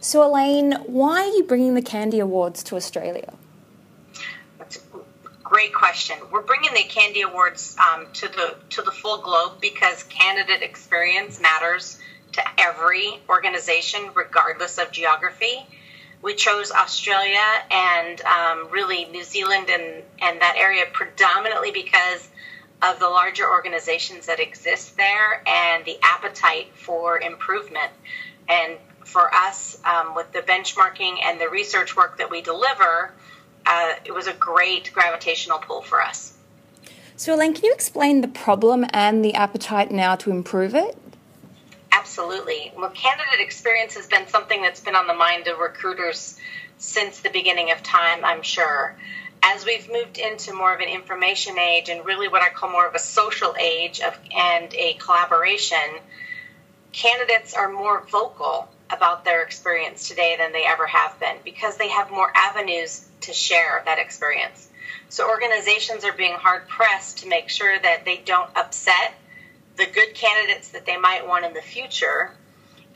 So, Elaine, why are you bringing the CandE Awards to Australia? Great question. We're bringing the CandE Awards um, to the to the full globe because candidate experience matters to every organization, regardless of geography. We chose Australia and um, really New Zealand and, and that area predominantly because of the larger organizations that exist there and the appetite for improvement. And for us, um, with the benchmarking and the research work that we deliver, uh, it was a great gravitational pull for us. So, Elaine, can you explain the problem and the appetite now to improve it? Absolutely. Well, candidate experience has been something that's been on the mind of recruiters since the beginning of time, I'm sure. As we've moved into more of an information age and really what I call more of a social age of, and a collaboration, candidates are more vocal about their experience today than they ever have been because they have more avenues to share that experience. So organizations are being hard pressed to make sure that they don't upset the good candidates that they might want in the future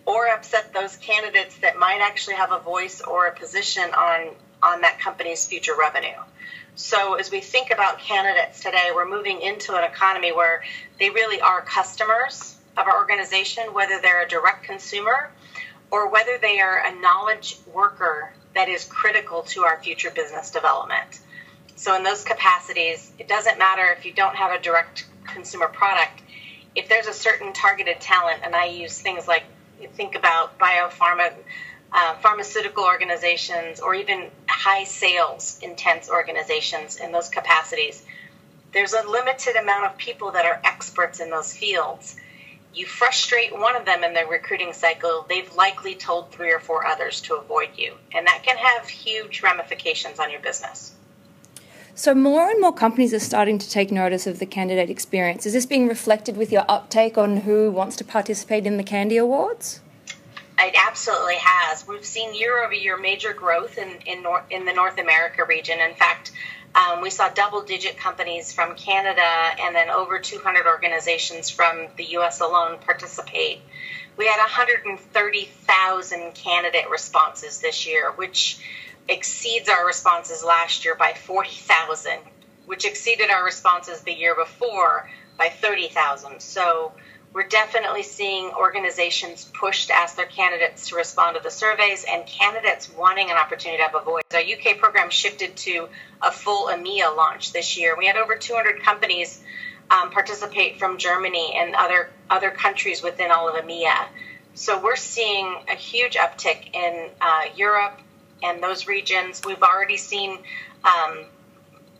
or upset those candidates that might actually have a voice or a position on on that company's future revenue. So as we think about candidates today, we're moving into an economy where they really are customers of our organization, whether they're a direct consumer or whether they are a knowledge worker that is critical to our future business development. So in those capacities, it doesn't matter if you don't have a direct consumer product, if there's a certain targeted talent, and I use things like think about biopharma, uh, pharmaceutical organizations, or even high sales intense organizations in those capacities, there's a limited amount of people that are experts in those fields. You frustrate one of them in their recruiting cycle, they've likely told three or four others to avoid you. And that can have huge ramifications on your business. So, more and more companies are starting to take notice of the candidate experience. Is this being reflected with your uptake on who wants to participate in the CandE Awards? It absolutely has. We've seen year over year major growth in in, in the North America region. In fact, um, we saw double digit companies from Canada and then over 200 organizations from the U.S. alone participate. We had 130,000 candidate responses this year, which exceeds our responses last year by 40,000, which exceeded our responses the year before by 30,000. So we're definitely seeing organizations push to ask their candidates to respond to the surveys and candidates wanting an opportunity to have a voice. Our UK program shifted to a full EMEA launch this year. We had over 200 companies um, participate from Germany and other other countries within all of EMEA. So we're seeing a huge uptick in uh, Europe, and those regions. We've already seen um,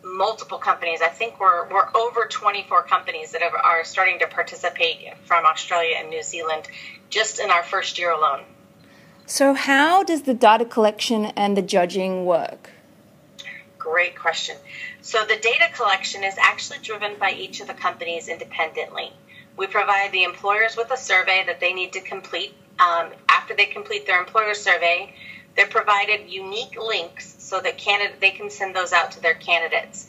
multiple companies. I think we're we're over 24 companies that have, are starting to participate from Australia and New Zealand just in our first year alone. So, how does the data collection and the judging work? Great question. So, the data collection is actually driven by each of the companies independently. We provide the employers with a survey that they need to complete. Um, after they complete their employer survey, they're provided unique links so that candidate they can send those out to their candidates.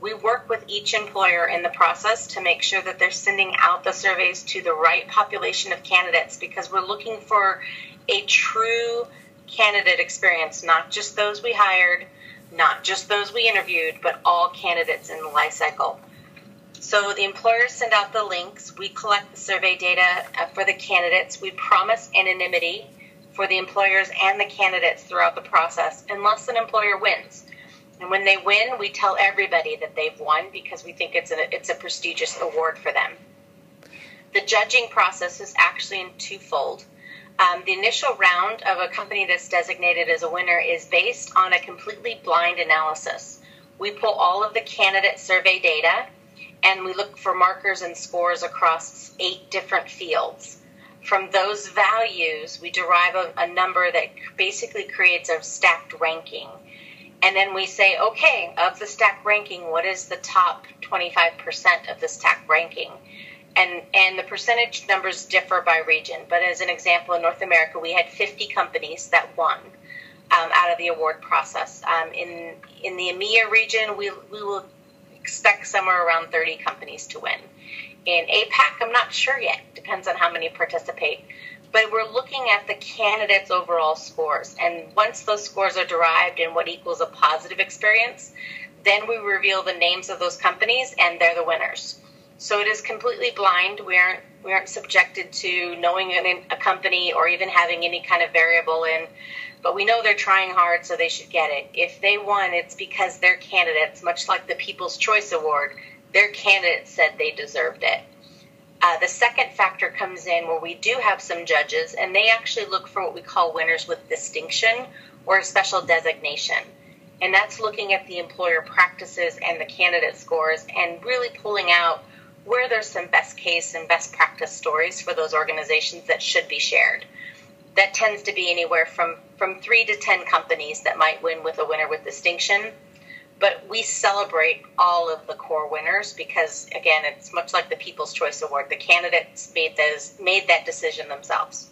We work with each employer in the process to make sure that they're sending out the surveys to the right population of candidates because we're looking for a true candidate experience, not just those we hired, not just those we interviewed, but all candidates in the life cycle. So the employers send out the links. We collect the survey data uh, for the candidates. We promise anonymity for the employers and the candidates throughout the process unless an employer wins. And when they win, we tell everybody that they've won because we think it's a, it's a prestigious award for them. The judging process is actually in twofold. Um, the initial round of a company that's designated as a winner is based on a completely blind analysis. We pull all of the candidate survey data and we look for markers and scores across eight different fields from those values, we derive a, a, number that basically creates a stacked ranking. And then we say, okay, of the stacked ranking, what is the top 25% of the stacked ranking? And, and the percentage numbers differ by region. But as an example, in North America, we had 50 companies that won um, out of the award process. Um, in, in the EMEA region, we, we will expect somewhere around 30 companies to win. In APAC, I'm not sure yet. Depends on how many participate. but we're looking at the candidates' overall scores. And once those scores are derived and what equals a positive experience, then we reveal the names of those companies and they're the winners. So it is completely blind. We aren't we aren't subjected to knowing a company or even having any kind of variable in, but we know they're trying hard, so they should get it. If they won, it's because their candidates, much like the People's Choice Award, their candidates said they deserved it. Uh, the second factor comes in where we do have some judges, and they actually look for what we call winners with distinction or a special designation. And that's looking at the employer practices and the candidate scores and really pulling out where there's some best case and best practice stories for those organizations that should be shared. That tends to be anywhere from, from three to 10 companies that might win with a winner with distinction. But we celebrate all of the core winners because again it's much like the people's choice award. The candidates made those made that decision themselves